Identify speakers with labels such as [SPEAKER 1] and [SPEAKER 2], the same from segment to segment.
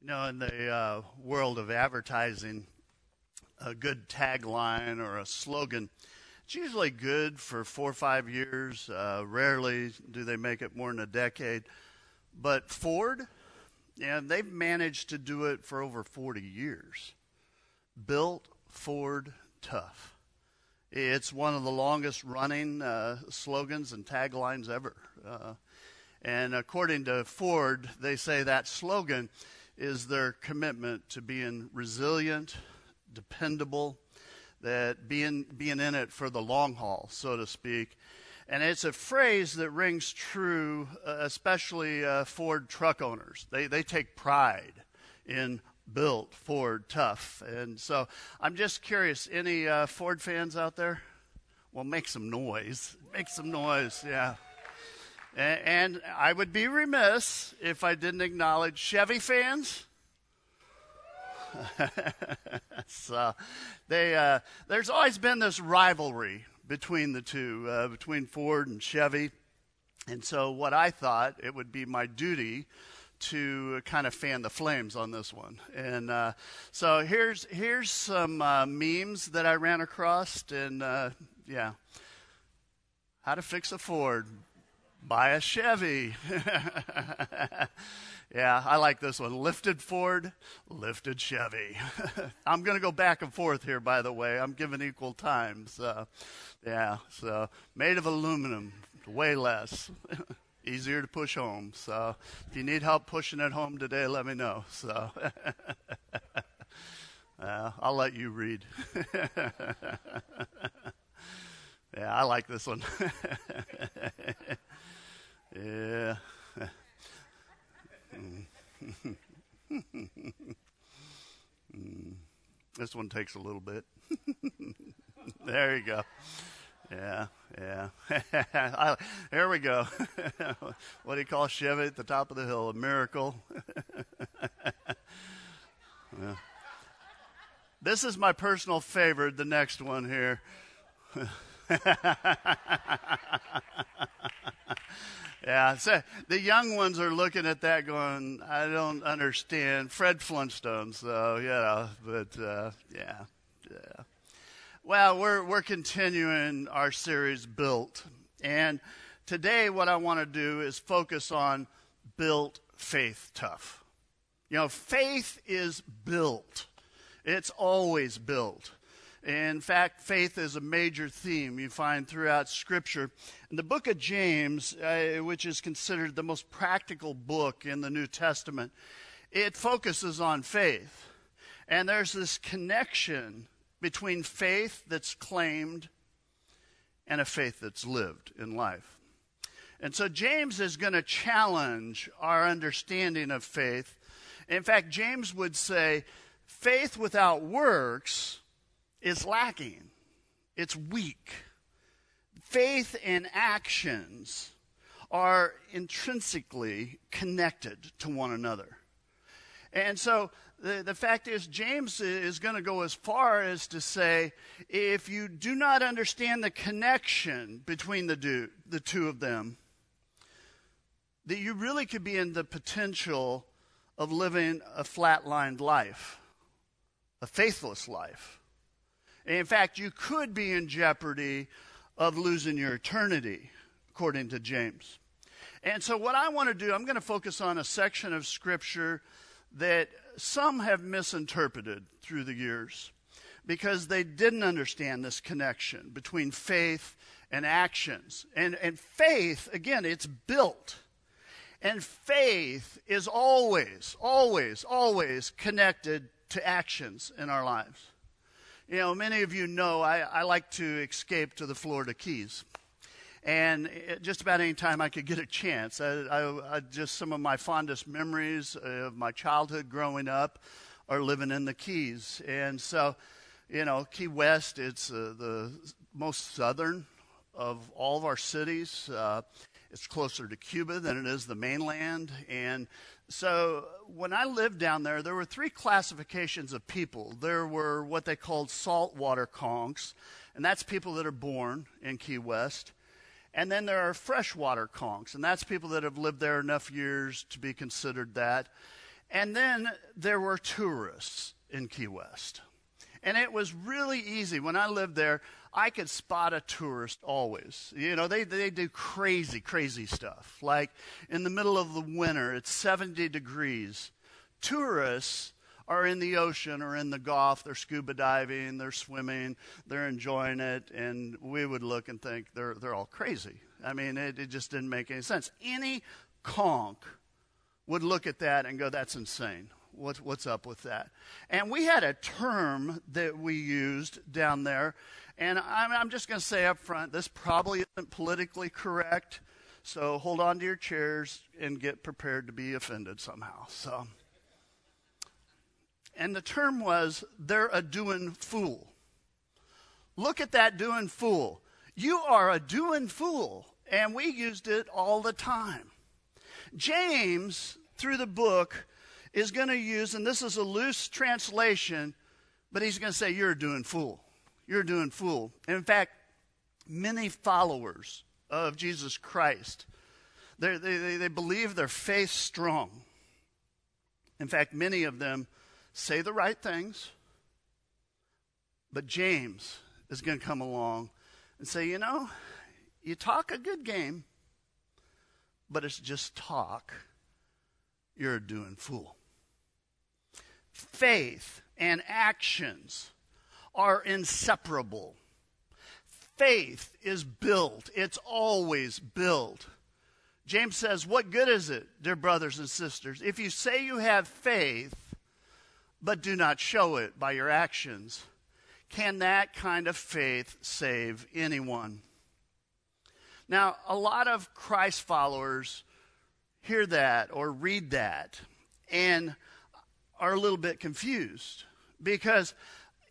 [SPEAKER 1] You know, in the uh, world of advertising, a good tagline or a slogan, it's usually good for four or five years. Uh, rarely do they make it more than a decade. But Ford, yeah, they've managed to do it for over 40 years. Built Ford Tough. It's one of the longest running uh, slogans and taglines ever. Uh, and according to Ford, they say that slogan is their commitment to being resilient, dependable, that being being in it for the long haul, so to speak. And it's a phrase that rings true, uh, especially uh, Ford truck owners. They they take pride in built Ford tough. And so I'm just curious, any uh, Ford fans out there? Well, make some noise. Make some noise, yeah. And I would be remiss if I didn't acknowledge Chevy fans. so they, uh, there's always been this rivalry between the two, uh, between Ford and Chevy. And so, what I thought it would be my duty to kind of fan the flames on this one. And uh, so here's here's some uh, memes that I ran across, and uh, yeah, how to fix a Ford buy a Chevy. yeah, I like this one. Lifted Ford, lifted Chevy. I'm going to go back and forth here, by the way. I'm giving equal times. Uh, yeah, so made of aluminum, way less. Easier to push home. So if you need help pushing it home today, let me know. So uh, I'll let you read. Yeah, I like this one. Yeah. this one takes a little bit. there you go. Yeah, yeah. I, here we go. what do you call Chevy at the top of the hill? A miracle. yeah. This is my personal favorite, the next one here. Yeah, so the young ones are looking at that going, I don't understand. Fred Flintstone, so, you know, but uh, yeah, yeah. Well, we're, we're continuing our series, Built. And today, what I want to do is focus on built faith tough. You know, faith is built, it's always built. In fact, faith is a major theme you find throughout Scripture. In the book of James, uh, which is considered the most practical book in the New Testament, it focuses on faith. And there's this connection between faith that's claimed and a faith that's lived in life. And so James is going to challenge our understanding of faith. In fact, James would say, faith without works is lacking, it's weak. Faith and actions are intrinsically connected to one another. And so the, the fact is, James is going to go as far as to say if you do not understand the connection between the, do, the two of them, that you really could be in the potential of living a flatlined life, a faithless life. In fact, you could be in jeopardy of losing your eternity, according to James. And so, what I want to do, I'm going to focus on a section of Scripture that some have misinterpreted through the years because they didn't understand this connection between faith and actions. And, and faith, again, it's built. And faith is always, always, always connected to actions in our lives. You know, many of you know I, I like to escape to the Florida Keys. And just about any time I could get a chance, I, I, I, just some of my fondest memories of my childhood growing up are living in the Keys. And so, you know, Key West, it's uh, the most southern of all of our cities. Uh, it's closer to Cuba than it is the mainland. And so when I lived down there, there were three classifications of people. There were what they called saltwater conchs, and that's people that are born in Key West. And then there are freshwater conchs, and that's people that have lived there enough years to be considered that. And then there were tourists in Key West. And it was really easy. When I lived there, I could spot a tourist always. You know, they, they do crazy, crazy stuff. Like in the middle of the winter, it's 70 degrees. Tourists are in the ocean or in the Gulf. They're scuba diving, they're swimming, they're enjoying it, and we would look and think they're, they're all crazy. I mean, it, it just didn't make any sense. Any conch would look at that and go, that's insane. What's, what's up with that? And we had a term that we used down there, and I'm, I'm just going to say up front this probably isn't politically correct, so hold on to your chairs and get prepared to be offended somehow. So, and the term was, they're a doing fool. Look at that doing fool. You are a doing fool. And we used it all the time. James, through the book, is going to use, and this is a loose translation, but he's going to say, You're doing fool. You're doing fool. And in fact, many followers of Jesus Christ, they, they, they believe their faith strong. In fact, many of them say the right things, but James is going to come along and say, You know, you talk a good game, but it's just talk, you're a doing fool. Faith and actions are inseparable. Faith is built, it's always built. James says, What good is it, dear brothers and sisters, if you say you have faith, but do not show it by your actions? Can that kind of faith save anyone? Now, a lot of Christ followers hear that or read that and are a little bit confused because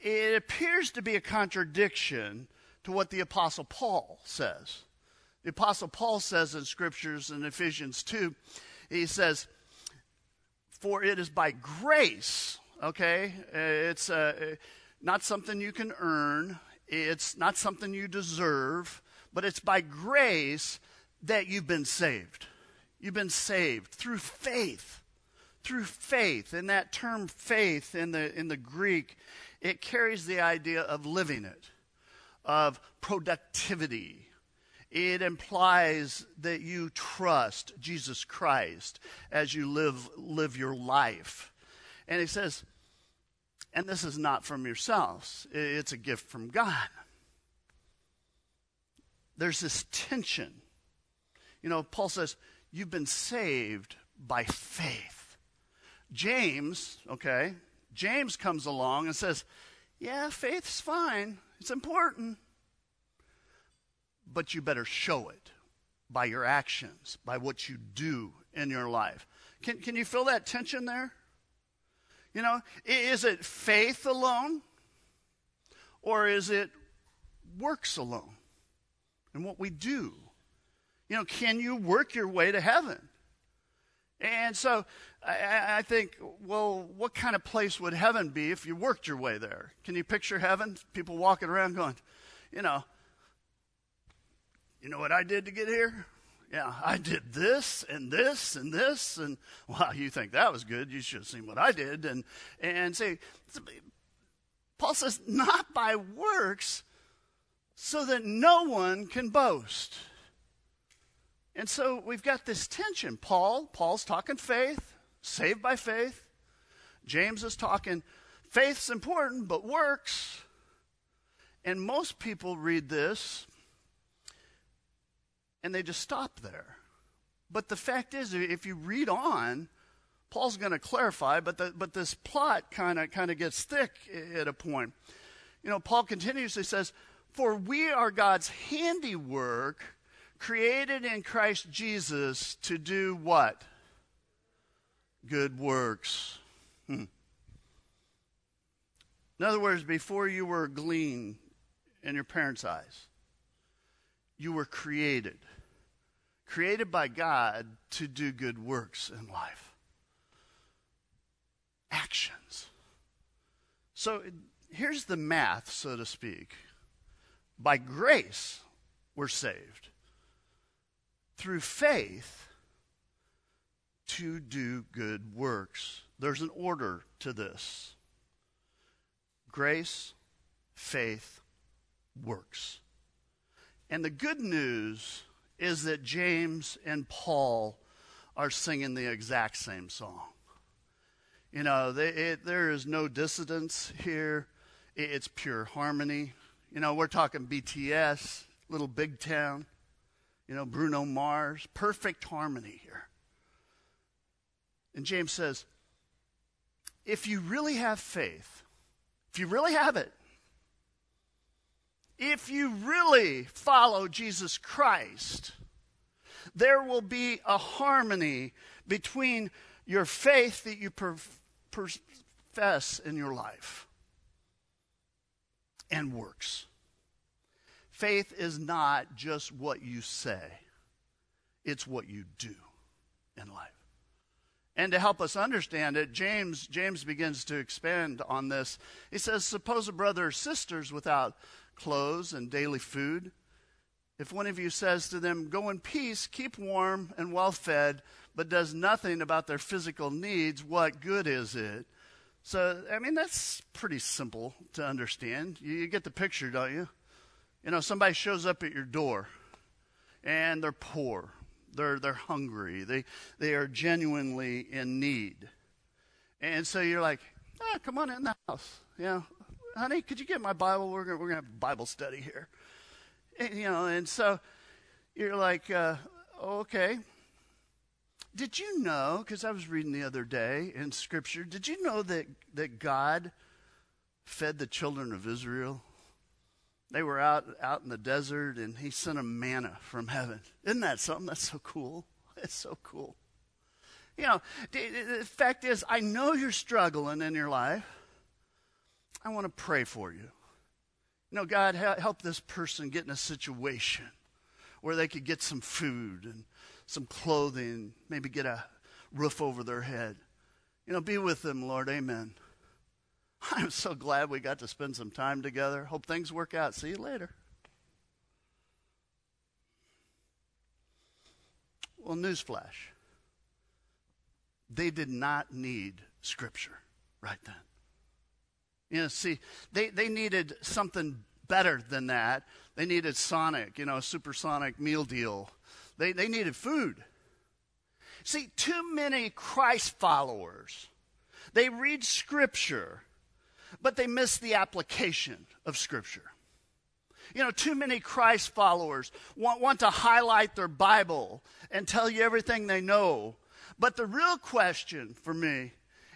[SPEAKER 1] it appears to be a contradiction to what the Apostle Paul says. The Apostle Paul says in Scriptures in Ephesians 2, he says, For it is by grace, okay? It's uh, not something you can earn, it's not something you deserve but it's by grace that you've been saved. You've been saved through faith. Through faith. And that term faith in the, in the Greek, it carries the idea of living it, of productivity. It implies that you trust Jesus Christ as you live, live your life. And he says, and this is not from yourselves, it's a gift from God there's this tension. You know, Paul says, You've been saved by faith. James, okay, James comes along and says, Yeah, faith's fine, it's important, but you better show it by your actions, by what you do in your life. Can, can you feel that tension there? You know, is it faith alone? Or is it works alone? and what we do. You know, can you work your way to heaven? And so I, I, think, well, what kind of place would heaven be if you worked your way there? Can you picture heaven? People walking around going, you know, you know what I did to get here? Yeah, I did this and this and this, and wow, you think that was good? You should have seen what I did. And and say, Paul says, not by works, so that no one can boast. And so we've got this tension. Paul, Paul's talking faith, saved by faith. James is talking faith's important, but works. And most people read this and they just stop there. But the fact is, if you read on, Paul's going to clarify, but, the, but this plot kind of kind of gets thick at a point. You know, Paul continuously says, for we are God's handiwork, created in Christ Jesus to do what? Good works. Hmm. In other words, before you were glean in your parents' eyes, you were created. Created by God to do good works in life. Actions. So here's the math, so to speak. By grace, we're saved. Through faith, to do good works there's an order to this grace, faith, works. And the good news is that James and Paul are singing the exact same song. You know, they, it, there is no dissidence here, it, it's pure harmony. You know, we're talking BTS, Little Big Town, you know, Bruno Mars, perfect harmony here. And James says, if you really have faith, if you really have it, if you really follow Jesus Christ, there will be a harmony between your faith that you profess in your life and works. Faith is not just what you say, it's what you do in life. And to help us understand it, James, James begins to expand on this. He says, Suppose a brother or sisters without clothes and daily food. If one of you says to them, Go in peace, keep warm and well fed, but does nothing about their physical needs, what good is it? So, I mean, that's pretty simple to understand. You, you get the picture, don't you? You know, somebody shows up at your door and they're poor they're, they're hungry. They, they are genuinely in need. And so you're like, ah, come on in the house. You know, honey, could you get my Bible? We're going we're gonna have Bible study here. And, you know, and so you're like, uh, okay. Did you know, because I was reading the other day in Scripture, did you know that, that God fed the children of Israel they were out, out in the desert and he sent them manna from heaven. Isn't that something? That's so cool. It's so cool. You know, the fact is, I know you're struggling in your life. I want to pray for you. You know, God, help this person get in a situation where they could get some food and some clothing, maybe get a roof over their head. You know, be with them, Lord. Amen. I'm so glad we got to spend some time together. Hope things work out. See you later. Well, newsflash. They did not need Scripture right then. You know, see, they, they needed something better than that. They needed Sonic, you know, a supersonic meal deal. They, they needed food. See, too many Christ followers, they read Scripture but they miss the application of Scripture. You know, too many Christ followers want, want to highlight their Bible and tell you everything they know. But the real question for me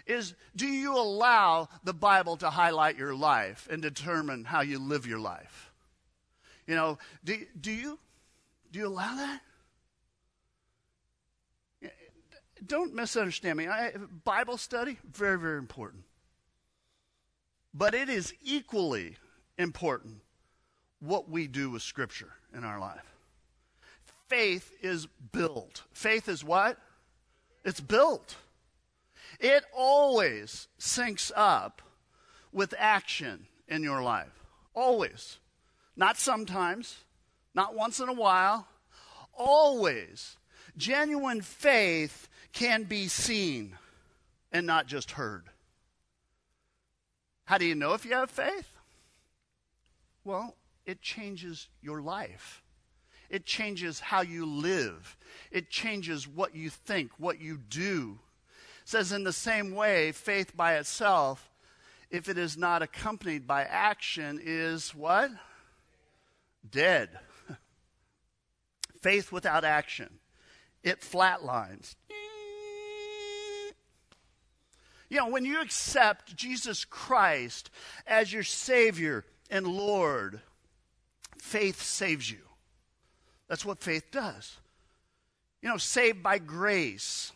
[SPEAKER 1] is do you allow the Bible to highlight your life and determine how you live your life? You know, do, do you do you allow that? Don't misunderstand me. I, Bible study very very important. But it is equally important what we do with Scripture in our life. Faith is built. Faith is what? It's built. It always syncs up with action in your life. Always. Not sometimes, not once in a while. Always. Genuine faith can be seen and not just heard. How do you know if you have faith? Well, it changes your life. It changes how you live. It changes what you think, what you do. It says in the same way, faith by itself, if it is not accompanied by action, is what? Dead. faith without action. It flatlines. You know, when you accept Jesus Christ as your Savior and Lord, faith saves you. That's what faith does. You know, saved by grace.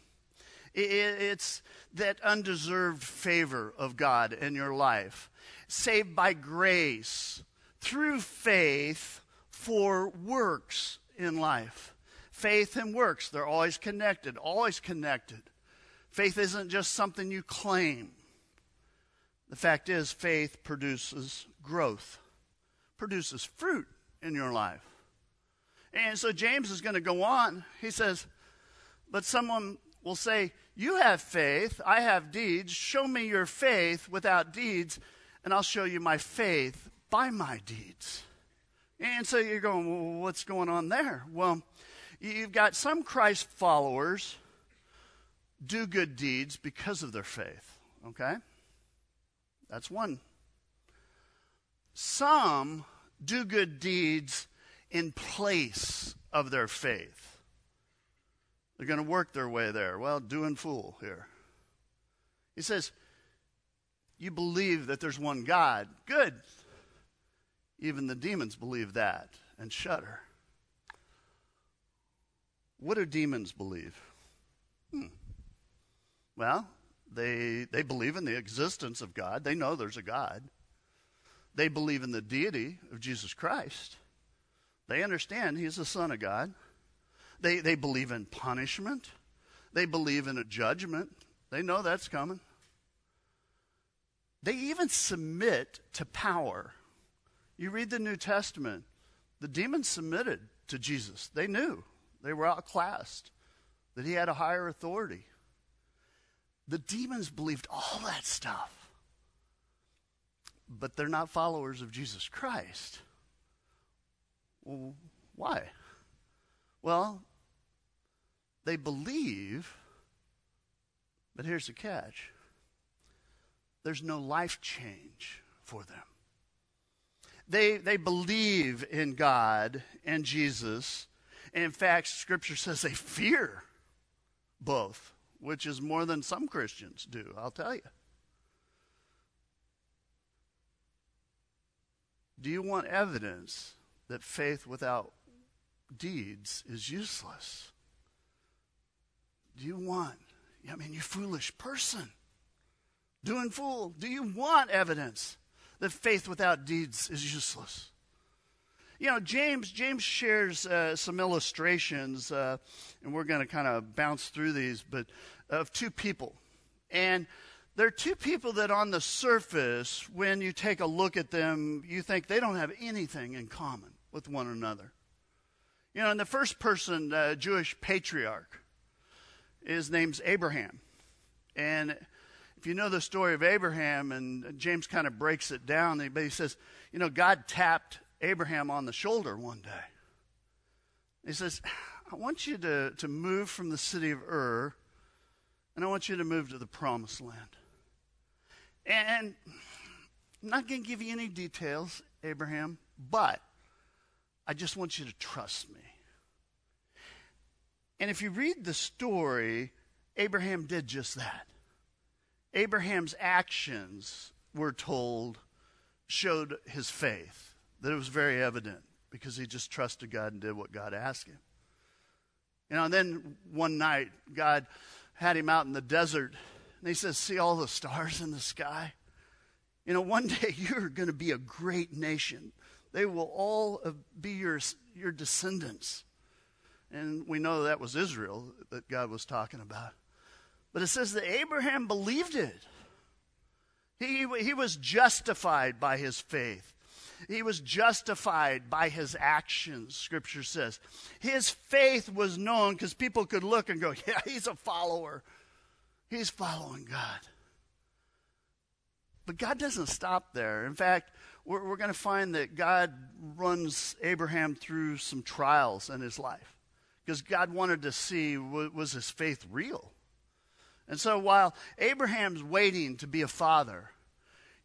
[SPEAKER 1] It's that undeserved favor of God in your life. Saved by grace through faith for works in life. Faith and works, they're always connected, always connected. Faith isn't just something you claim. The fact is, faith produces growth, produces fruit in your life. And so James is going to go on. He says, But someone will say, You have faith, I have deeds. Show me your faith without deeds, and I'll show you my faith by my deeds. And so you're going, well, what's going on there? Well, you've got some Christ followers do good deeds because of their faith, okay? That's one. Some do good deeds in place of their faith. They're going to work their way there. Well, doing fool here. He says, You believe that there's one God. Good. Even the demons believe that and shudder. What do demons believe? Hmm. Well, they, they believe in the existence of God. They know there's a God. They believe in the deity of Jesus Christ. They understand he's the Son of God. They, they believe in punishment. They believe in a judgment. They know that's coming. They even submit to power. You read the New Testament, the demons submitted to Jesus. They knew, they were outclassed, that he had a higher authority. The demons believed all that stuff. But they're not followers of Jesus Christ. Well, why? Well, they believe, but here's the catch there's no life change for them. They, they believe in God and Jesus. And in fact, Scripture says they fear both which is more than some Christians do, I'll tell you. Do you want evidence that faith without deeds is useless? Do you want, I mean, you foolish person, doing fool, do you want evidence that faith without deeds is useless? You know, James James shares uh, some illustrations, uh, and we're going to kind of bounce through these, but of two people, and there are two people that on the surface, when you take a look at them, you think they don't have anything in common with one another. You know, and the first person, uh, Jewish patriarch, his name's Abraham, and if you know the story of Abraham, and James kind of breaks it down, but he says, you know, God tapped Abraham on the shoulder one day. He says, I want you to, to move from the city of Ur, and I want you to move to the promised land. And I'm not going to give you any details, Abraham, but I just want you to trust me. And if you read the story, Abraham did just that. Abraham's actions, we're told, showed his faith that it was very evident because he just trusted God and did what God asked him. You know, and then one night, God had him out in the desert, and he says, See all the stars in the sky? You know, one day you're going to be a great nation. They will all uh, be your, your descendants. And we know that was Israel that God was talking about. But it says that Abraham believed it. He, he was justified by his faith. He was justified by his actions, scripture says. His faith was known because people could look and go, yeah, he's a follower. He's following God. But God doesn't stop there. In fact, we're, we're going to find that God runs Abraham through some trials in his life because God wanted to see was his faith real? And so while Abraham's waiting to be a father,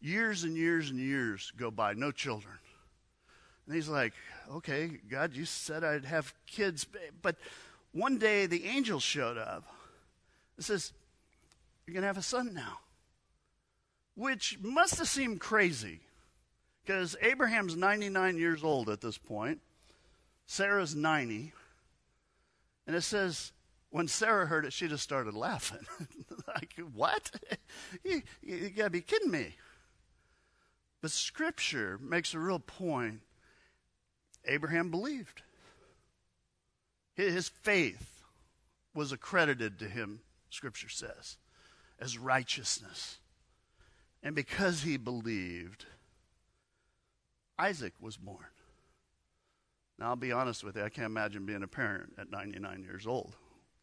[SPEAKER 1] Years and years and years go by, no children. And he's like, okay, God, you said I'd have kids. But one day the angel showed up. It says, You're going to have a son now. Which must have seemed crazy because Abraham's 99 years old at this point, Sarah's 90. And it says, when Sarah heard it, she just started laughing. like, what? you, you, you got to be kidding me. But Scripture makes a real point. Abraham believed. His faith was accredited to him, Scripture says, as righteousness. And because he believed, Isaac was born. Now, I'll be honest with you, I can't imagine being a parent at 99 years old.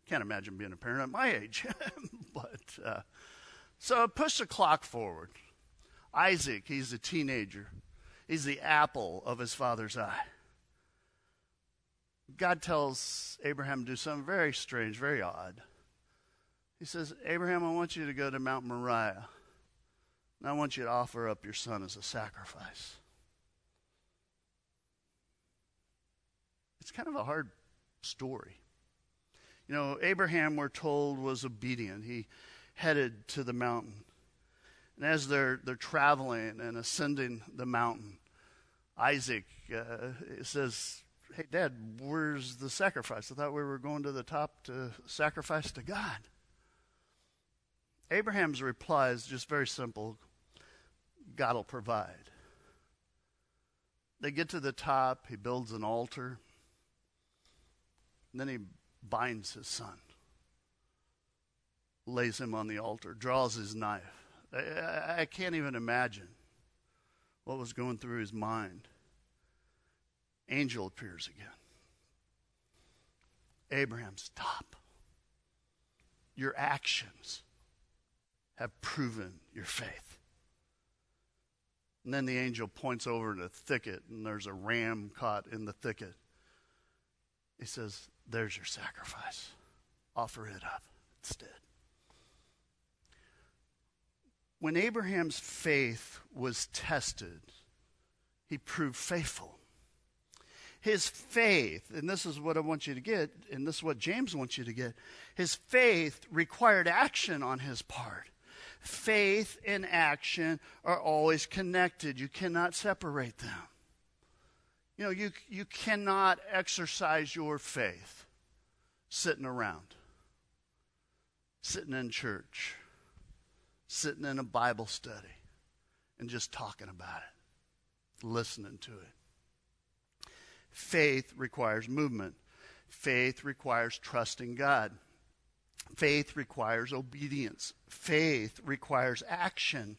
[SPEAKER 1] Can't imagine being a parent at my age. but uh, so push the clock forward. Isaac, he's a teenager. He's the apple of his father's eye. God tells Abraham to do something very strange, very odd. He says, Abraham, I want you to go to Mount Moriah. And I want you to offer up your son as a sacrifice. It's kind of a hard story. You know, Abraham, we're told, was obedient. He headed to the mountain. And as they're, they're traveling and ascending the mountain, Isaac uh, says, Hey, Dad, where's the sacrifice? I thought we were going to the top to sacrifice to God. Abraham's reply is just very simple God will provide. They get to the top, he builds an altar, then he binds his son, lays him on the altar, draws his knife. I, I can't even imagine what was going through his mind. Angel appears again. Abraham, stop. Your actions have proven your faith. And then the angel points over in a thicket, and there's a ram caught in the thicket. He says, There's your sacrifice. Offer it up instead. When Abraham's faith was tested, he proved faithful. His faith, and this is what I want you to get, and this is what James wants you to get, his faith required action on his part faith and action are always connected. You cannot separate them. You know, you, you cannot exercise your faith sitting around, sitting in church, sitting in a Bible study, and just talking about it, listening to it. Faith requires movement. Faith requires trusting God. Faith requires obedience. Faith requires action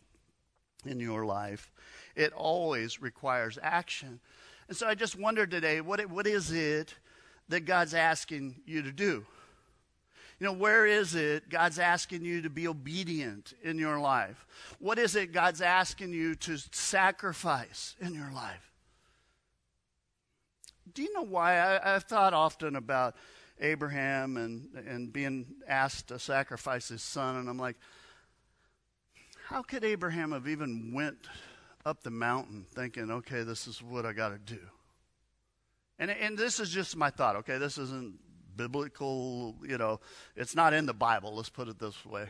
[SPEAKER 1] in your life. It always requires action. And so I just wonder today what, it, what is it that God's asking you to do? You know, where is it God's asking you to be obedient in your life? What is it God's asking you to sacrifice in your life? Do you know why? I, have thought often about Abraham and, and being asked to sacrifice his son. And I'm like, how could Abraham have even went up the mountain thinking, okay, this is what I got to do? And, and this is just my thought, okay? This isn't biblical, you know, it's not in the Bible, let's put it this way.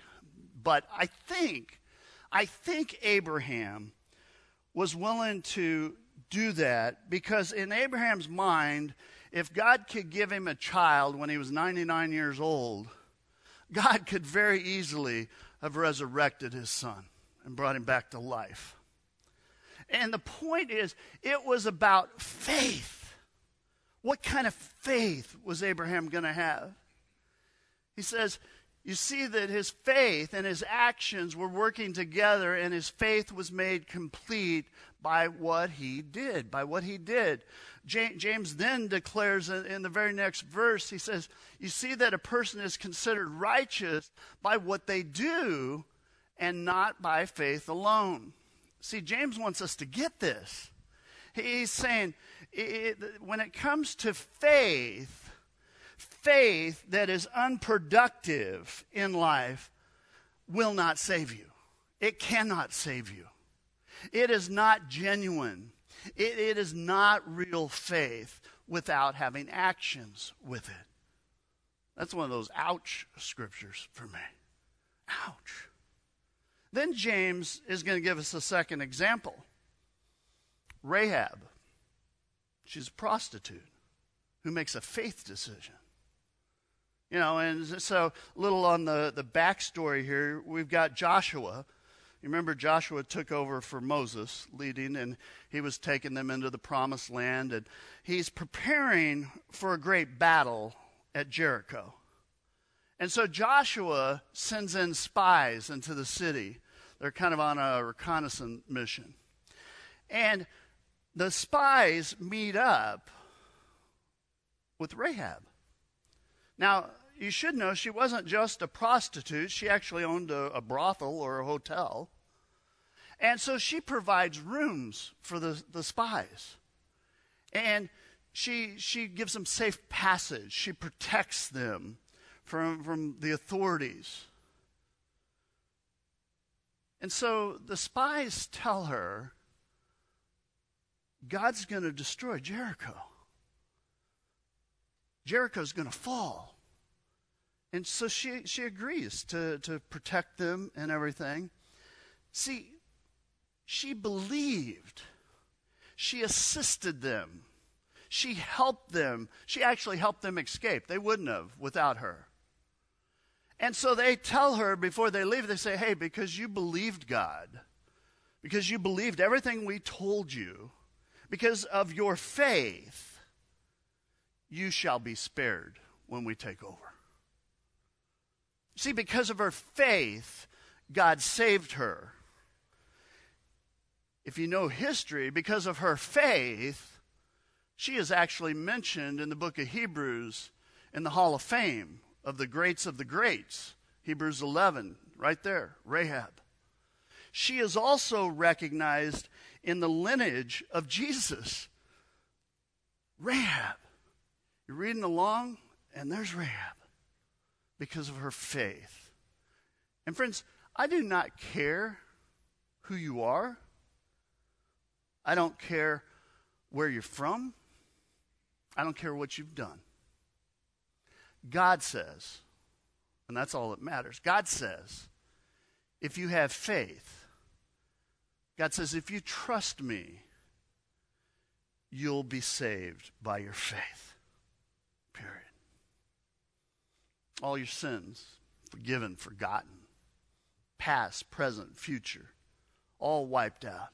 [SPEAKER 1] But I think, I think Abraham was willing to do that because in Abraham's mind, if God could give him a child when he was 99 years old, God could very easily have resurrected his son and brought him back to life. And the point is, it was about faith. What kind of faith was Abraham going to have? He says, you see that his faith and his actions were working together, and his faith was made complete by what he did. By what he did. James then declares in the very next verse, he says, You see that a person is considered righteous by what they do and not by faith alone. See, James wants us to get this. He's saying, it, when it comes to faith, faith that is unproductive in life will not save you. It cannot save you. It is not genuine. It, it is not real faith without having actions with it. That's one of those ouch scriptures for me. Ouch. Then James is going to give us a second example Rahab. She's a prostitute who makes a faith decision. You know, and so a little on the, the backstory here, we've got Joshua. You remember Joshua took over for Moses leading, and he was taking them into the promised land, and he's preparing for a great battle at Jericho. And so Joshua sends in spies into the city. They're kind of on a reconnaissance mission. And the spies meet up with Rahab. Now, you should know she wasn't just a prostitute, she actually owned a, a brothel or a hotel. And so she provides rooms for the, the spies. And she, she gives them safe passage. She protects them from, from the authorities. And so the spies tell her God's going to destroy Jericho. Jericho's going to fall. And so she, she agrees to, to protect them and everything. See, she believed. She assisted them. She helped them. She actually helped them escape. They wouldn't have without her. And so they tell her before they leave, they say, hey, because you believed God, because you believed everything we told you, because of your faith, you shall be spared when we take over. See, because of her faith, God saved her. If you know history, because of her faith, she is actually mentioned in the book of Hebrews in the Hall of Fame of the greats of the greats. Hebrews 11, right there, Rahab. She is also recognized in the lineage of Jesus. Rahab. You're reading along, and there's Rahab because of her faith. And friends, I do not care who you are. I don't care where you're from. I don't care what you've done. God says, and that's all that matters. God says, if you have faith, God says, if you trust me, you'll be saved by your faith. Period. All your sins forgiven, forgotten, past, present, future, all wiped out.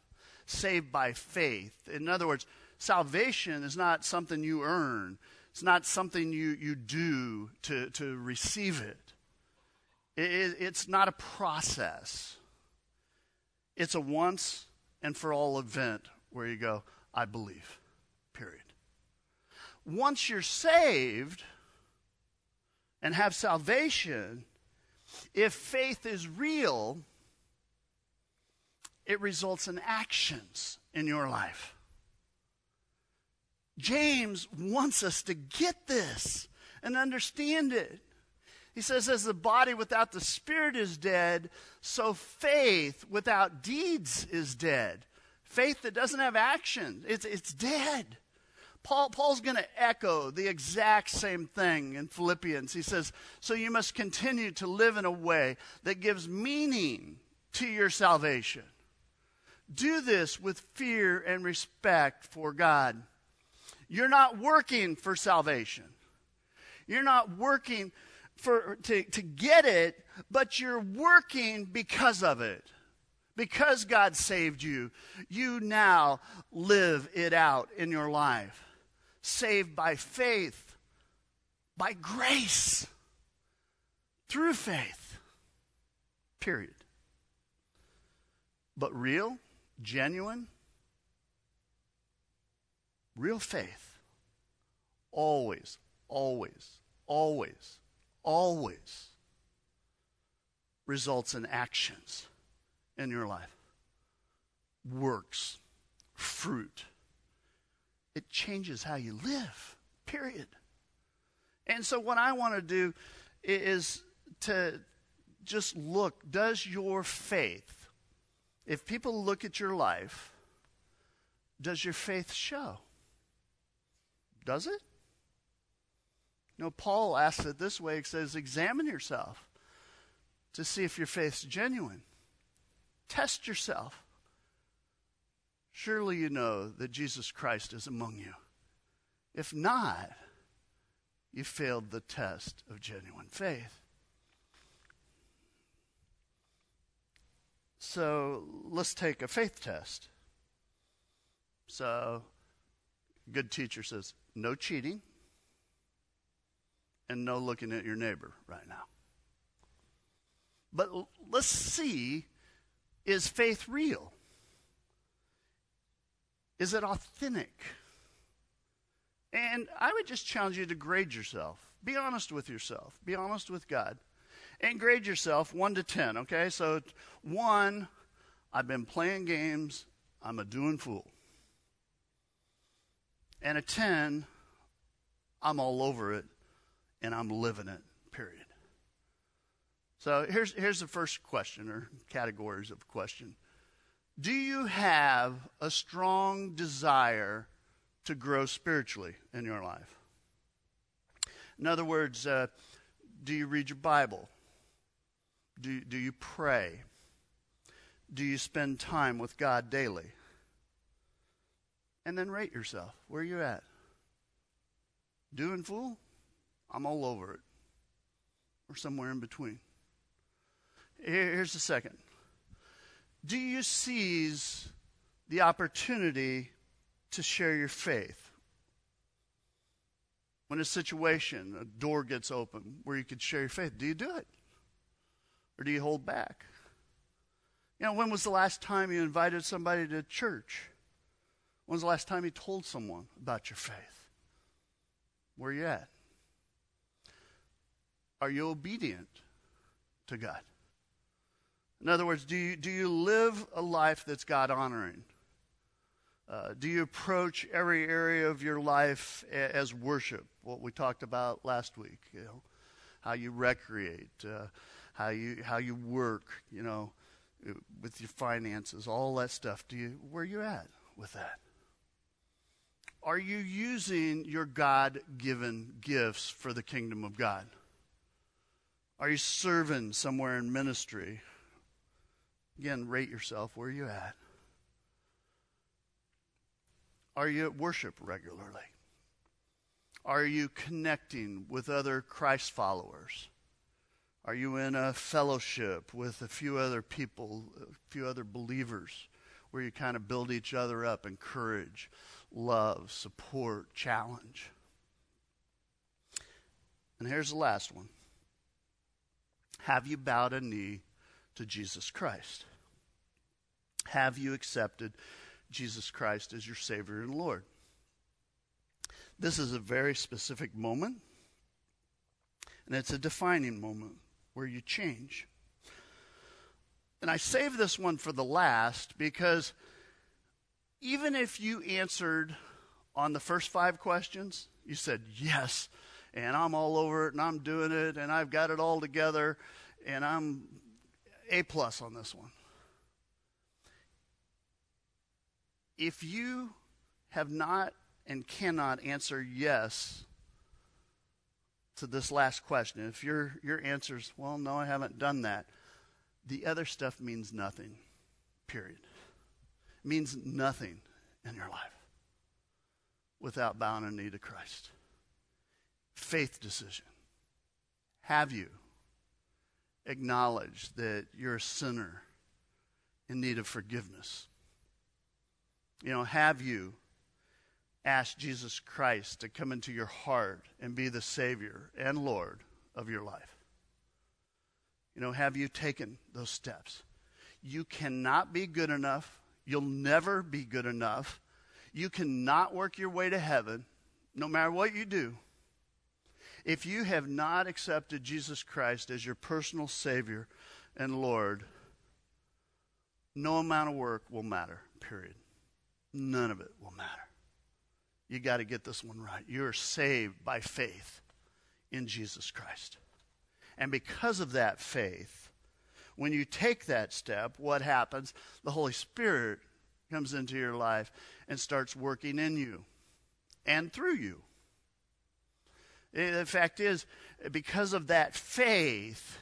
[SPEAKER 1] Saved by faith. In other words, salvation is not something you earn. It's not something you, you do to, to receive it. it. It's not a process. It's a once and for all event where you go, I believe, period. Once you're saved and have salvation, if faith is real, it results in actions in your life. James wants us to get this and understand it. He says, as the body without the spirit is dead, so faith without deeds is dead. Faith that doesn't have action, it's, it's dead. Paul, Paul's going to echo the exact same thing in Philippians. He says, So you must continue to live in a way that gives meaning to your salvation. Do this with fear and respect for God. You're not working for salvation. You're not working for, to, to get it, but you're working because of it. Because God saved you, you now live it out in your life. Saved by faith, by grace, through faith. Period. But real, genuine, Real faith always, always, always, always results in actions in your life, works, fruit. It changes how you live, period. And so, what I want to do is to just look does your faith, if people look at your life, does your faith show? Does it? No, Paul asks it this way. He says, Examine yourself to see if your faith's genuine. Test yourself. Surely you know that Jesus Christ is among you. If not, you failed the test of genuine faith. So let's take a faith test. So, good teacher says, no cheating, and no looking at your neighbor right now. But let's see is faith real? Is it authentic? And I would just challenge you to grade yourself. Be honest with yourself. Be honest with God. And grade yourself 1 to 10, okay? So 1, I've been playing games, I'm a doing fool. And a 10, I'm all over it and I'm living it, period. So here's, here's the first question or categories of question. Do you have a strong desire to grow spiritually in your life? In other words, uh, do you read your Bible? Do, do you pray? Do you spend time with God daily? And then rate yourself. Where are you at? Doing fool? I'm all over it. Or somewhere in between. Here's the second. Do you seize the opportunity to share your faith? When a situation, a door gets open where you could share your faith, do you do it? Or do you hold back? You know, when was the last time you invited somebody to church? When was the last time you told someone about your faith? Where you at? Are you obedient to God? In other words, do you, do you live a life that's God honoring? Uh, do you approach every area of your life a- as worship? What we talked about last week, you know, how you recreate, uh, how you how you work, you know, with your finances, all that stuff. Do you where are you at with that? Are you using your God-given gifts for the kingdom of God? Are you serving somewhere in ministry? Again, rate yourself. Where are you at? Are you at worship regularly? Are you connecting with other Christ followers? Are you in a fellowship with a few other people, a few other believers, where you kind of build each other up, encourage, love, support, challenge? And here's the last one Have you bowed a knee to Jesus Christ? Have you accepted Jesus Christ as your Savior and Lord? This is a very specific moment, and it's a defining moment where you change. And I save this one for the last because even if you answered on the first five questions, you said yes, and I'm all over it, and I'm doing it, and I've got it all together, and I'm A plus on this one. If you have not and cannot answer yes to this last question, if your, your answer is, well, no, I haven't done that, the other stuff means nothing, period. It means nothing in your life without bowing a knee to Christ. Faith decision. Have you acknowledged that you're a sinner in need of forgiveness? You know, have you asked Jesus Christ to come into your heart and be the Savior and Lord of your life? You know, have you taken those steps? You cannot be good enough. You'll never be good enough. You cannot work your way to heaven, no matter what you do. If you have not accepted Jesus Christ as your personal Savior and Lord, no amount of work will matter, period. None of it will matter. You got to get this one right. You're saved by faith in Jesus Christ. And because of that faith, when you take that step, what happens? The Holy Spirit comes into your life and starts working in you and through you. Eh, the fact is, because of that faith,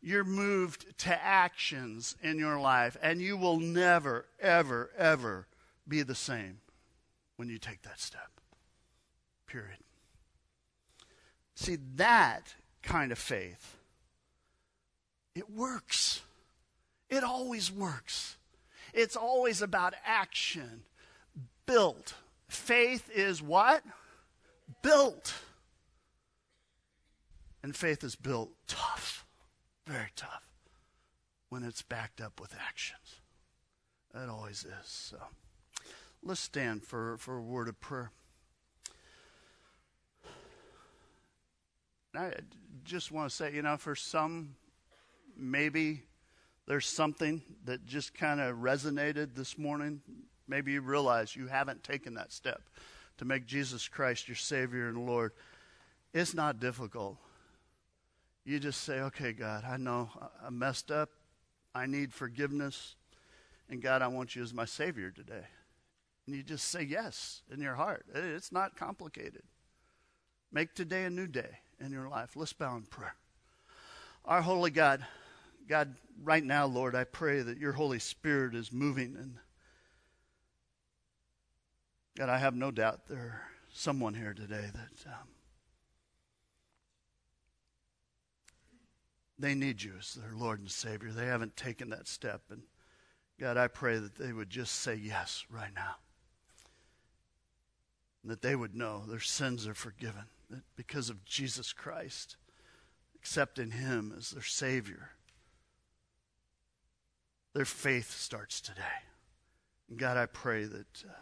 [SPEAKER 1] you're moved to actions in your life, and you will never, ever, ever be the same when you take that step. Period. See, that kind of faith, it works. It always works. It's always about action, built. Faith is what? Built. And faith is built tough, very tough, when it's backed up with actions. It always is. So. Let's stand for, for a word of prayer. I just want to say, you know, for some, maybe there's something that just kind of resonated this morning. Maybe you realize you haven't taken that step to make Jesus Christ your Savior and Lord. It's not difficult. You just say, okay, God, I know I messed up. I need forgiveness. And God, I want you as my Savior today. And you just say yes in your heart. It's not complicated. Make today a new day in your life. Let's bow in prayer. Our holy God, God, right now, Lord, I pray that your Holy Spirit is moving. And God, I have no doubt there's someone here today that um, they need you as their Lord and Savior. They haven't taken that step. And God, I pray that they would just say yes right now. And that they would know their sins are forgiven. That because of Jesus Christ, accepting Him as their Savior, their faith starts today. And God, I pray that uh,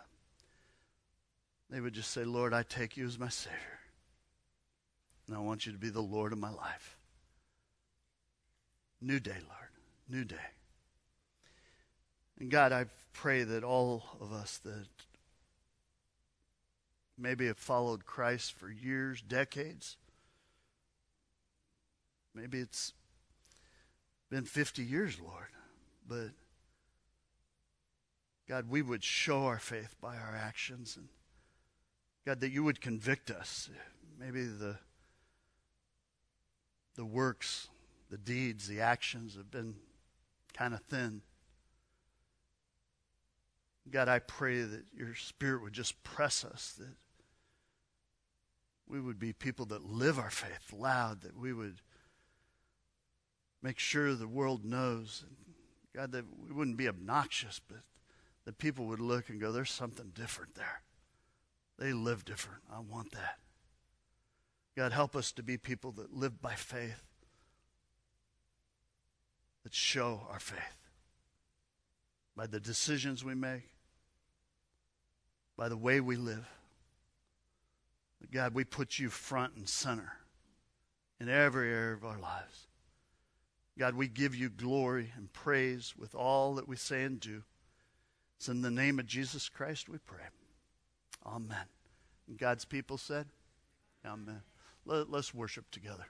[SPEAKER 1] they would just say, Lord, I take you as my Savior. And I want you to be the Lord of my life. New day, Lord. New day. And God, I pray that all of us that maybe have followed Christ for years, decades, maybe it's been 50 years, Lord, but God, we would show our faith by our actions and God, that you would convict us. Maybe the the works the deeds, the actions have been kind of thin. God, I pray that your Spirit would just press us, that we would be people that live our faith loud, that we would make sure the world knows. God, that we wouldn't be obnoxious, but that people would look and go, there's something different there. They live different. I want that. God, help us to be people that live by faith that show our faith by the decisions we make, by the way we live. God, we put you front and center in every area of our lives. God, we give you glory and praise with all that we say and do. It's in the name of Jesus Christ we pray. Amen. And God's people said, Amen. Let, us worship together.